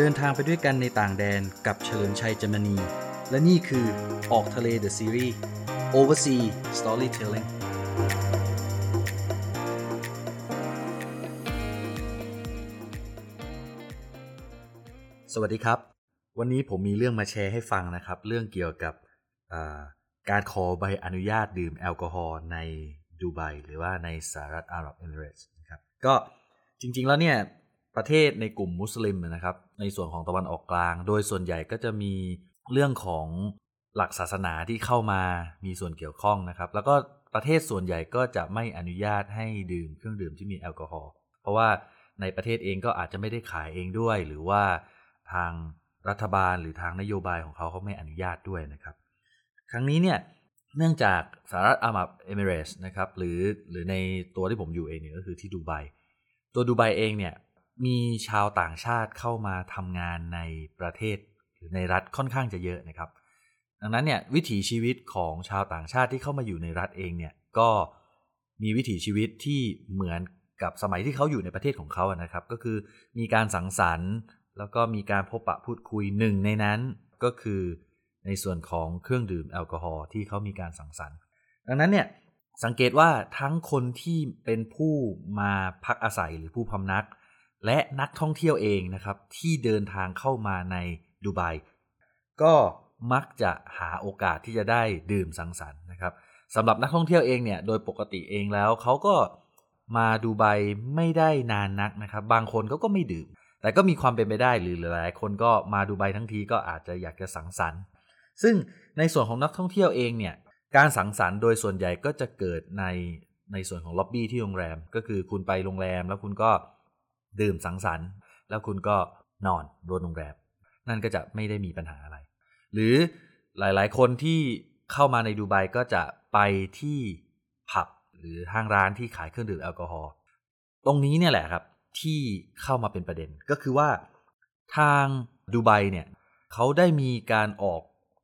เดินทางไปด้วยกันในต่างแดนกับเฉลิมชัยจมณี และนี่คือออกทะเล The Series Oversea Storytelling สวัสดีครับ วันนี้ผมมีเรื่องมาแชร์ให้ฟังนะครับ เรื่องเกี่ยวกับการขอใบอนุญาตดื่มแอลกอฮอล์ในดูไบหรือว่าในสหรัฐอาหรับเอมิเรตส์นะครับก็จริงๆแล้วเนี่ย ประเทศในกลุ่มมุสลิมนะครับ ในส่วนของตะวันออกกลาง โดยส่วนใหญ่ก็จะมีเรื่องของหลักศาสนาที่เข้ามามีส่วนเกี่ยวข้องนะครับ แล้วก็ประเทศส่วนใหญ่ก็จะไม่อนุญาตให้ดื่มเครื่องดื่มที่มีแอลกอฮอล์เพราะว่าในประเทศเองก็อาจจะไม่ได้ขายเองด้วย หรือว่าทางรัฐบาลหรือทางนโยบายของเขาเขาไม่อนุญาตด้วยนะครับ ครั้งนี้เนี่ยเนื่องจากสหรัฐอาหรับเอมิเรสนะครับหรือหรือในตัวที่ผมอยู่เองเนี่ยก็คือที่ดูไบตัวดูไบเองเนี่ย มีชาวต่างชาติเข้ามาทำงานในประเทศหรือในรัฐค่อนข้างจะเยอะนะครับ ดังนั้นเนี่ยวิถีชีวิตของชาวต่างชาติที่เข้ามาอยู่ในรัฐเองเนี่ยก็มีวิถีชีวิตที่เหมือนกับสมัยที่เขาอยู่ในประเทศของเขานะครับ ก็คือมีการสังสรรค์แล้วก็มีการพบปะพูดคุยหนึ่งในนั้นก็คือในส่วนของเครื่องดื่มแอลกอฮอล์ที่เขามีการสังสรรค์ ดังนั้นเนี่ยสังเกตว่าทั้งคนที่เป็นผู้มาพักอาศัยหรือผู้พำนัก และนักท่องเที่ยวเองนะครับ ที่เดินทางเข้ามาในดูไบก็มักจะหาโอกาสที่จะได้ดื่มสังสรรค์นะครับสำหรับนักท่องเที่ยวเองเนี่ยโดยปกติเองแล้วเขาก็มาดูไบไม่ได้นานนักนะครับ บางคนเขาก็ไม่ดื่ม แต่ก็มีความเป็นไปได้หรือหลายคนก็มาดูไบทั้งทีก็อาจจะอยากจะสังสรรค์ ซึ่งในส่วนของนักท่องเที่ยวเองเนี่ยการสังสรรค์โดยส่วนใหญ่ก็จะเกิดในในส่วนของล็อบบี้ที่โรงแรม ก็คือคุณไปโรงแรมแล้วคุณก็ ดื่มสังสรรค์ แล้วคุณก็นอนบนโรงแรม นั่นก็จะไม่ได้มีปัญหาอะไร หรือหลายๆ คนที่เข้ามาในดูไบก็จะไปที่ผับหรือห้างร้านที่ขายเครื่องดื่มแอลกอฮอล์ตรงนี้เนี่ยแหละครับที่เข้ามาเป็นประเด็นก็คือว่าทางดูไบเนี่ยเขาได้มีการออก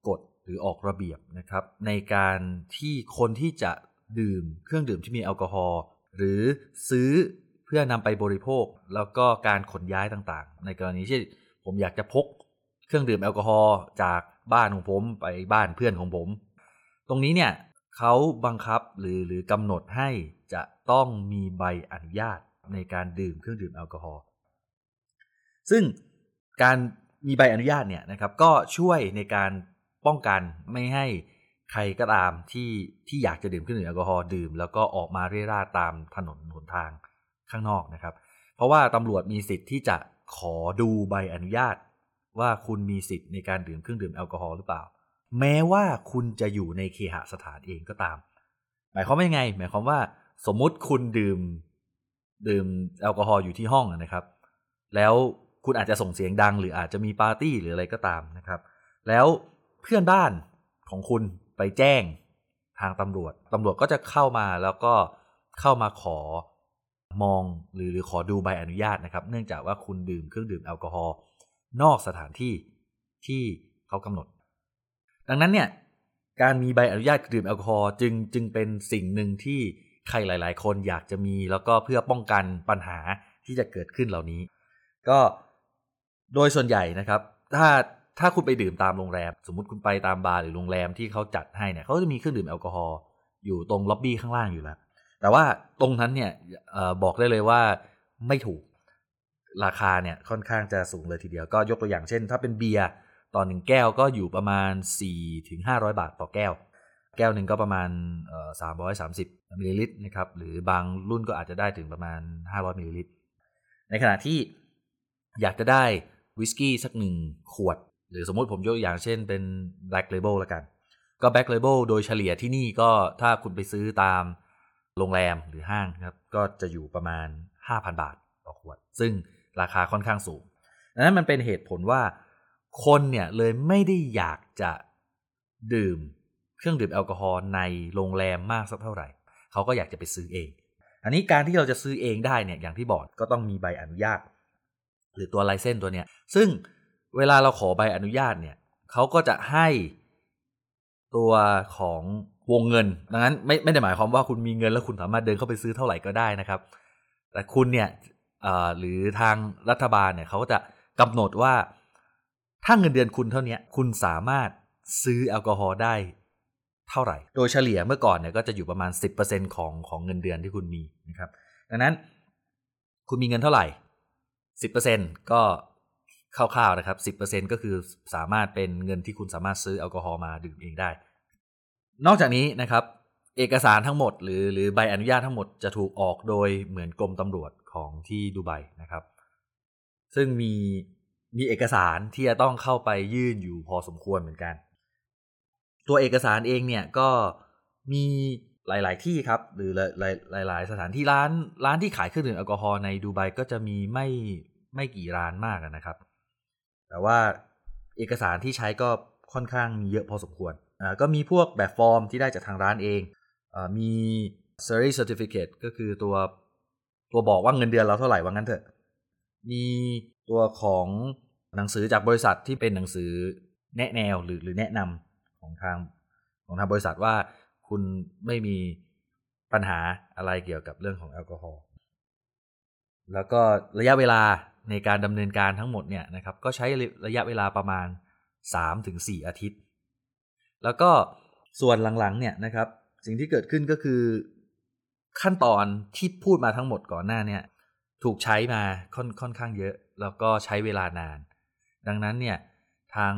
กฎหรือออกระเบียบนะครับในการที่คนที่จะดื่มเครื่องดื่มที่มีแอลกอฮอล์หรือซื้อเพื่อนำไปบริโภคแล้วก็การขนย้ายต่างๆ ในกรณีที่ผมอยากจะพกเครื่องดื่มแอลกอฮอล์จากบ้านของผมไปบ้านเพื่อนของผม ตรงนี้เนี่ยเขาบังคับหรือหรือกำหนดให้จะต้องมีใบอนุญาตในการดื่มเครื่องดื่มแอลกอฮอล์ซึ่งการมีใบอนุญาตเนี่ยนะครับก็ช่วยในการป้องกันไม่ให้ใครก็ตามที่ที่อยากจะดื่มเครื่องดื่มแอลกอฮอล์ดื่ม แล้วก็ออกมาเร่ร่าตามถนนหนทาง ข้างนอกนะครับ เพราะว่าตำรวจมีสิทธิ์ที่จะขอดูใบอนุญาต ว่าคุณมีสิทธิ์ในการดื่มเครื่องดื่มแอลกอฮอล์หรือเปล่า แม้ว่าคุณจะอยู่ในเคหสถานเองก็ตาม หมายความว่ายังไง หมายความว่า สมมุติคุณดื่ม ดื่มแอลกอฮอล์อยู่ที่ห้องนะครับ แล้วคุณอาจจะส่งเสียงดัง หรืออาจจะมีปาร์ตี้หรืออะไรก็ตามนะครับ แล้วเพื่อนบ้านของคุณไปแจ้งทางตำรวจตำรวจก็จะเข้ามาแล้วก็เข้ามาขอ มองหรือหรือขอดูใบอนุญาตนะครับ เนื่องจากว่าคุณดื่มเครื่องดื่มแอลกอฮอล์นอกสถานที่ที่เขากำหนด ดังนั้นเนี่ยการมีใบอนุญาตดื่มแอลกอฮอล์จึงจึงเป็นสิ่งหนึ่งที่ใครหลาย ๆ คนอยากจะมีแล้วก็เพื่อป้องกันปัญหาที่จะเกิดขึ้นเหล่านี้ ก็โดยส่วนใหญ่นะครับ ถ้าถ้าคุณไปดื่มตามโรงแรม สมมติคุณไปตามบาร์หรือโรงแรมที่เขาจัดให้เนี่ยเขาจะมีเครื่องดื่มแอลกอฮอล์อยู่ตรงล็อบบี้ข้างล่างอยู่แล้ว แต่ว่าตรงนั้นเนี่ยเออบอกได้เลยว่าไม่ถูกราคาเนี่ยค่อนข้างจะสูงเลยทีเดียวก็ยกตัวอย่างเช่น ถ้าเป็นเบียร์ตอนหนึ่งแก้วก็อยู่ประมาณ 4 ถึง 500 บาทต่อแก้ว แก้วหนึ่งก็ประมาณสามร้อยสามสิบมิลลิลิตรนะครับหรือบางรุ่นก็อาจจะได้ถึงประมาณ 500มิลลิลิตรในขณะที่อยากจะได้วิสกี้สักหนึ่งขวด หรือสมมติผมยกอย่างเช่นเป็น Black Label แล้วกัน ก็ Black Label โดยเฉลี่ยที่นี่ก็ถ้าคุณไปซื้อตาม โรงแรมหรือห้างครับก็จะอยู่ประมาณ 5,000 บาทต่อขวด ซึ่งราคาค่อนข้างสูงดังนั้นมันเป็นเหตุผลว่าคนเนี่ยเลยไม่ได้อยากจะดื่มเครื่องดื่มแอลกอฮอล์ในโรงแรมมากสักเท่าไหร่ เขาก็อยากจะไปซื้อเอง อันนี้การที่เราจะซื้อเองได้เนี่ยอย่างที่บอกก็ต้องมีใบอนุญาต หรือตัวไลเซนตัวเนี้ยซึ่งเวลาเราขอใบอนุญาตเนี่ยเขาก็จะให้ตัวของ วงเงิน ดังนั้นไม่ไม่ได้หมายความว่าคุณมีเงินแล้วคุณสามารถเดินเข้าไปซื้อเท่าไหร่ก็ได้นะครับ แต่คุณเนี่ยหรือทางรัฐบาลเนี่ยเขาก็จะกำหนดว่าถ้าเงินเดือนคุณเท่านี้คุณสามารถซื้อแอลกอฮอล์ได้เท่าไหร่ โดยเฉลี่ยเมื่อก่อนเนี่ยก็จะอยู่ประมาณ 10%ของของเงินเดือนที่คุณมีนะครับ ดังนั้นคุณมีเงินเท่าไหร่ 10%ก็คร่าวๆนะครับ 10%ก็คือสามารถเป็นเงินที่คุณสามารถซื้อแอลกอฮอล์มาดื่มเองได้ นอกจากนี้นะครับ เอกสารทั้งหมด หรือหรือใบอนุญาตทั้งหมดจะถูกออกโดยเหมือนกรมตำรวจของที่ดูไบนะครับ ซึ่งมีมีเอกสารที่จะต้องเข้าไปยื่นอยู่พอสมควรเหมือนกัน ตัวเอกสารเองเนี่ยก็มีหลาย ๆ ที่ครับ หรือหลายหลายๆสถานที่ร้านร้านที่ขายเครื่องดื่มแอลกอฮอล์ในดูไบก็จะมีไม่ไม่กี่ร้านมากนะครับ แต่ว่าเอกสารที่ใช้ก็ค่อนข้างมีเยอะพอสมควร ก็มีพวกแบบฟอร์มที่ได้จากทางร้านเองอมี salary certificate ก็คือตัวตัวบอกว่าเงินเดือนเราเท่าไหร่ว่างั้นเถอะ มีตัวของหนังสือจากบริษัทที่เป็นหนังสือแนะแนวหรือหรือแนะนำของทางของทางบริษัทว่าคุณไม่มีปัญหาอะไรเกี่ยวกับเรื่องของแอลกอฮอล์แล้วก็ระยะเวลาในการดำเนินการทั้งหมดเนี่ยนะครับก็ใช้ระยะเวลาประมาณ 3-4 อาทิตย์ แล้วก็ส่วนหลังๆเนี่ยนะครับ สิ่งที่เกิดขึ้นก็คือ ขั้นตอนที่พูดมาทั้งหมดก่อนหน้าเนี่ยถูกใช้มาค่อนค่อนข้างเยอะ แล้วก็ใช้เวลานาน ดังนั้นเนี่ยทาง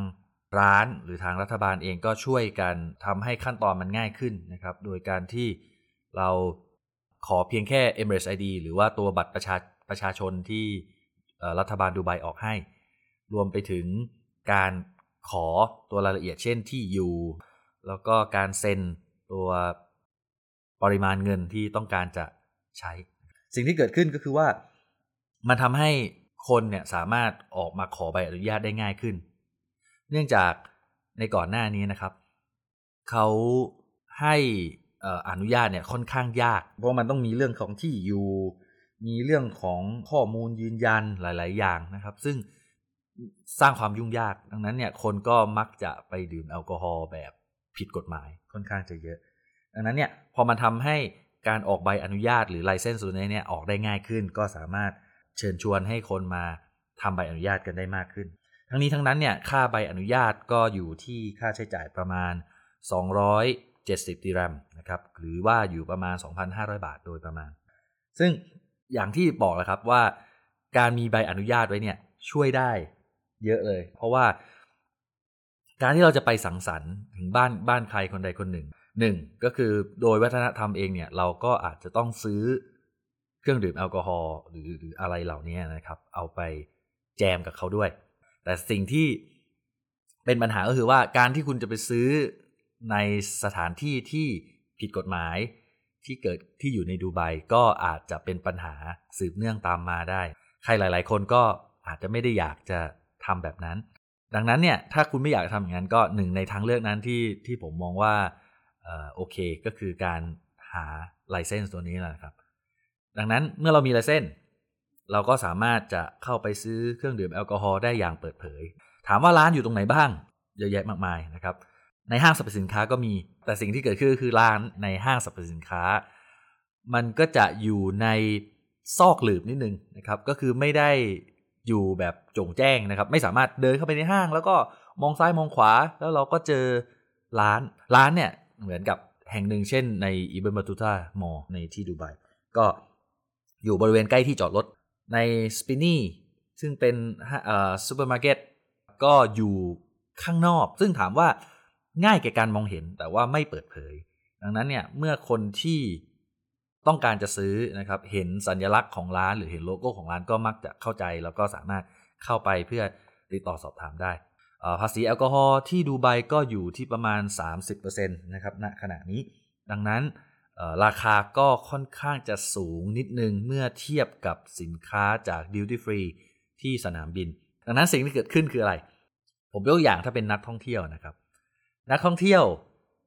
ร้านหรือทางรัฐบาลเองก็ช่วยกันทำให้ขั้นตอนมันง่ายขึ้นนะครับ โดยการที่เราขอเพียงแค่ Emirates ID หรือว่าตัวบัตรประชาประชาชนที่รัฐบาลดูไบออกให้ รวมไปถึงการ ขอตัวรายละเอียดเช่นที่อยู่ แล้วก็การเซ็นตัวปริมาณเงินที่ต้องการจะใช้ สิ่งที่เกิดขึ้นก็คือว่ามันทำให้คนเนี่ยสามารถออกมาขอใบอนุญาตได้ง่ายขึ้น เนื่องจากในก่อนหน้านี้นะครับ เขาให้อนุญาตเนี่ยค่อนข้างยาก เพราะมันต้องมีเรื่องของที่อยู่ มีเรื่องของข้อมูลยืนยันหลาย ๆ อย่างนะครับ ซึ่ง สร้างความยุ่งยาก ดังนั้นเนี่ยคนก็มักจะไปดื่มแอลกอฮอล์แบบผิดกฎหมายค่อนข้างจะเยอะ ดังนั้นเนี่ยพอมันทำให้การออกใบอนุญาตหรือไลเซนส์ตัวนี้เนี่ยออกได้ง่ายขึ้น ก็สามารถเชิญชวนให้คนมาทำใบอนุญาตกันได้มากขึ้น ทั้งนี้ทั้งนั้นเนี่ยค่าใบอนุญาตก็อยู่ที่ค่าใช้จ่ายประมาณ 270ดิรัมนะครับหรือว่าอยู่ประมาณ 2,500 บาทโดยประมาณ ซึ่งอย่างที่บอกแล้วครับว่า การมีใบอนุญาตไว้เนี่ยช่วยได้ เยอะเลย เพราะว่า การที่เราจะไปสังสรรค์ถึงบ้านบ้านใครคนใดคนหนึ่งหนึ่งก็คือโดยวัฒนธรรมเองเนี่ย เราก็อาจจะต้องซื้อเครื่องดื่มแอลกอฮอล์หรือหรืออะไรเหล่านี้นะครับ เอาไปแจมกับเขาด้วย แต่สิ่งที่เป็นปัญหาก็คือว่าการที่คุณจะไปซื้อในสถานที่ที่ผิดกฎหมายที่เกิดที่อยู่ในดูไบก็อาจจะเป็นปัญหาสืบเนื่องตามมาได้ ใครหลาย ๆ คนก็อาจจะไม่ได้อยากจะ ทำแบบนั้น ดังนั้นเนี่ยถ้าคุณไม่อยากทำอย่างนั้นก็หนึ่งในทางเลือกนั้นที่ที่ผมมองว่าโอเคก็คือการหาไลเซนส์ตัวนี้แหละครับ ดังนั้นเมื่อเรามีไลเซนส์เราก็สามารถจะเข้าไปซื้อเครื่องดื่มแอลกอฮอล์ได้อย่างเปิดเผย ถามว่าร้านอยู่ตรงไหนบ้าง เยอะแยะมากมายนะครับ ในห้างสรรพสินค้าก็มี แต่สิ่งที่เกิดขึ้นคือร้านในห้างสรรพสินค้า มันก็จะอยู่ในซอกหลืบนิดนึงนะครับ ก็คือไม่ได้ อยู่แบบจงแจ้งนะครับ ไม่สามารถเดินเข้าไปในห้าง แล้วก็มองซ้ายมองขวา แล้วเราก็เจอร้านร้านเนี่ยเหมือนกับแห่งหนึ่งเช่นในอิบนบาตูตามอลล์ในที่ดูไบก็อยู่บริเวณใกล้ที่จอดรถในสปินนีส์ซึ่งเป็นซูเปอร์มาร์เก็ตก็อยู่ข้างนอก ซึ่งถามว่าง่ายแก่การมองเห็นแต่ว่าไม่เปิดเผย ดังนั้นเนี่ยเมื่อคนที่ ต้องการจะซื้อนะครับ เห็นสัญลักษณ์ของร้านหรือเห็นโลโก้ของร้านก็มักจะเข้าใจ แล้วก็สามารถเข้าไปเพื่อติดต่อสอบถามได้ ภาษีแอลกอฮอล์ที่ดูไบก็อยู่ที่ประมาณ 30%นะครับณขณะนี้ ดังนั้นราคาก็ค่อนข้างจะสูงนิดนึงเมื่อเทียบกับสินค้าจาก Duty Free ที่สนามบิน ดังนั้นสิ่งที่เกิดขึ้นคืออะไร ผมยกอย่างถ้าเป็นนักท่องเที่ยวนะครับ นักท่องเที่ยว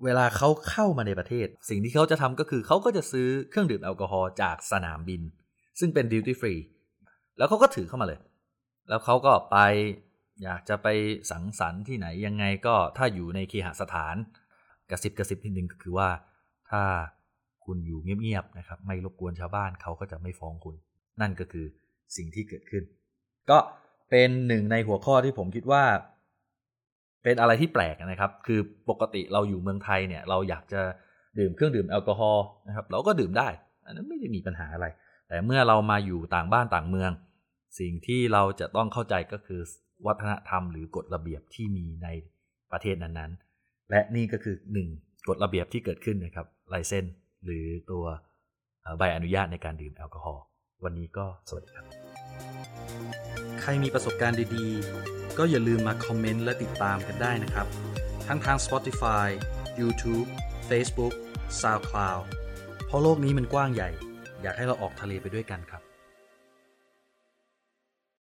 เวลาเขาเข้ามาในประเทศ สิ่งที่เขาจะทำก็คือเขาก็จะซื้อเครื่องดื่มแอลกอฮอล์จากสนามบิน ซึ่งเป็น Duty Free แล้วเขาก็ถือเข้ามาเลย แล้วเขาก็ไปอยากจะไปสังสรรค์ที่ไหนยังไงก็ถ้าอยู่ในเคหสถานกระซิบกระซิบนิดนึงก็คือว่า ถ้าคุณอยู่เงียบๆนะครับ ไม่รบกวนชาวบ้านเขาก็จะไม่ฟ้องคุณ นั่นก็คือสิ่งที่เกิดขึ้น ก็เป็นหนึ่งในหัวข้อที่ผมคิดว่า เป็นอะไรที่แปลกนะครับ คือปกติเราอยู่เมืองไทยเนี่ย เราอยากจะดื่มเครื่องดื่มแอลกอฮอล์นะครับ เราก็ดื่มได้ อันนั้นไม่ได้มีปัญหาอะไร แต่เมื่อเรามาอยู่ต่างบ้านต่างเมือง สิ่งที่เราจะต้องเข้าใจก็คือวัฒนธรรมหรือกฎระเบียบที่มีในประเทศนั้นๆ และนี่ก็คือหนึ่งกฎระเบียบที่เกิดขึ้นนะครับไลเซนหรือตัวใบอนุญาตในการดื่มแอลกอฮอล์วันนี้ก็สวัสดีครับ ใครมีประสบการณ์ดีๆ ก็อย่าลืมมาคอมเมนต์และติดตามกันได้นะครับ ทั้งทาง Spotify YouTube Facebook SoundCloud เพราะโลกนี้มันกว้างใหญ่ อยากให้เราออกทะเลไปด้วยกันครับ